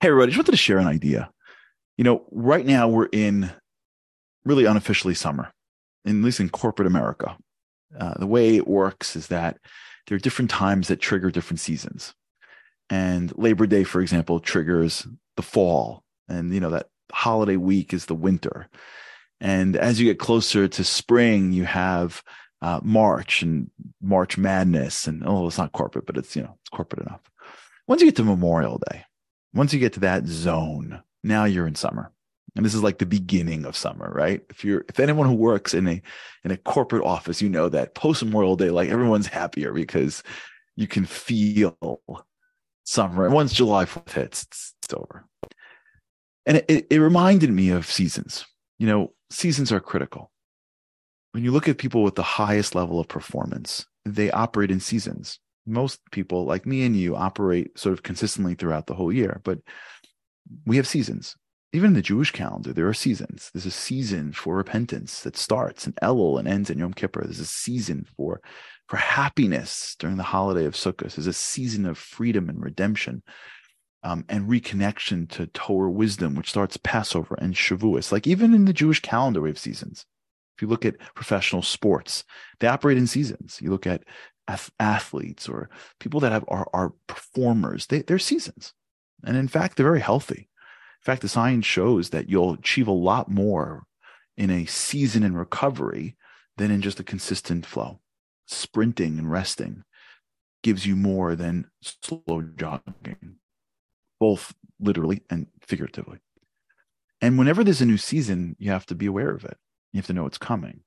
Hey, everybody, just wanted to share an idea. You know, right now we're in really unofficially summer, at least in corporate America. Uh, the way it works is that there are different times that trigger different seasons. And Labor Day, for example, triggers the fall. And, you know, that holiday week is the winter. And as you get closer to spring, you have uh, March and March Madness. And, oh, it's not corporate, but it's, you know, it's corporate enough. Once you get to Memorial Day, once you get to that zone, now you're in summer. And this is like the beginning of summer, right? If you're if anyone who works in a in a corporate office, you know that post Memorial Day, like everyone's happier because you can feel summer. And once July 4th hits, it's, it's over. And it, it reminded me of seasons. You know, seasons are critical. When you look at people with the highest level of performance, they operate in seasons most people like me and you operate sort of consistently throughout the whole year, but we have seasons. Even in the Jewish calendar, there are seasons. There's a season for repentance that starts in Elul and ends in Yom Kippur. There's a season for for happiness during the holiday of Sukkot. There's a season of freedom and redemption um, and reconnection to Torah wisdom, which starts Passover and Shavuos. Like even in the Jewish calendar, we have seasons. If you look at professional sports, they operate in seasons. You look at athletes or people that have are, are performers they, they're seasons. And in fact they're very healthy. In fact the science shows that you'll achieve a lot more in a season in recovery than in just a consistent flow. Sprinting and resting gives you more than slow jogging both literally and figuratively. And whenever there's a new season you have to be aware of it. You have to know it's coming.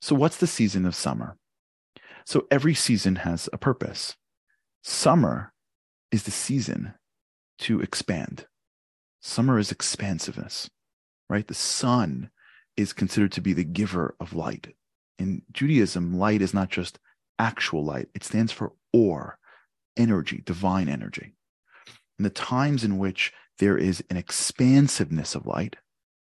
So what's the season of summer so every season has a purpose. Summer is the season to expand. Summer is expansiveness, right? The sun is considered to be the giver of light. In Judaism, light is not just actual light, it stands for or, energy, divine energy. And the times in which there is an expansiveness of light,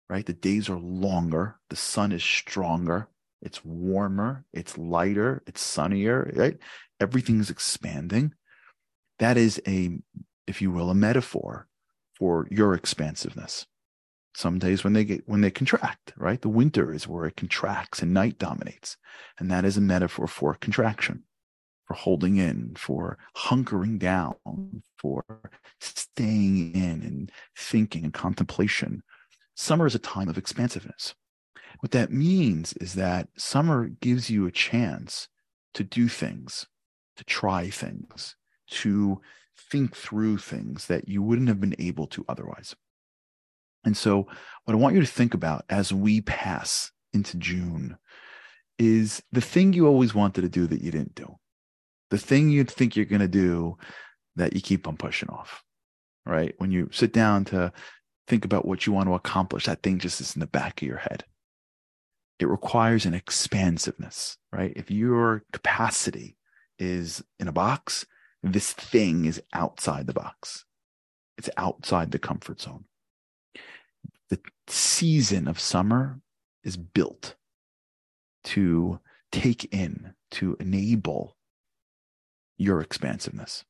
right? The days are longer, the sun is stronger, it's warmer, it's lighter, it's sunnier, right? Everything's expanding. That is a, if you will, a metaphor for your expansiveness. Some days when they get when they contract, right? The winter is where it contracts and night dominates. And that is a metaphor for contraction, for holding in, for hunkering down, for staying in and thinking and contemplation. Summer is a time of expansiveness. What that means is that summer gives you a chance to do things, to try things, to think through things that you wouldn't have been able to otherwise. And so, what I want you to think about as we pass into June is the thing you always wanted to do that you didn't do, the thing you'd think you're going to do that you keep on pushing off, right? When you sit down to think about what you want to accomplish, that thing just is in the back of your head it requires an expansiveness, right? If your capacity is in a box, this thing is outside the box. It's outside the comfort zone. The season of summer is built to take in, to enable your expansiveness.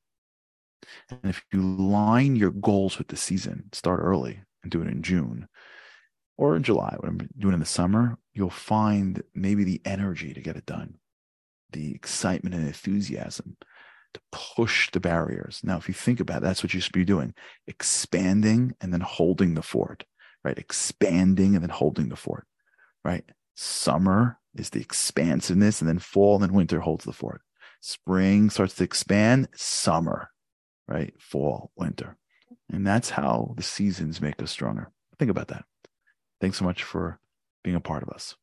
And if you line your goals with the season, start early and do it in June, or in July, what I'm doing in the summer, you'll find maybe the energy to get it done, the excitement and enthusiasm to push the barriers. Now, if you think about it, that's what you should be doing expanding and then holding the fort, right? Expanding and then holding the fort, right? Summer is the expansiveness, and then fall and winter holds the fort. Spring starts to expand, summer, right? Fall, winter. And that's how the seasons make us stronger. Think about that. Thanks so much for being a part of us.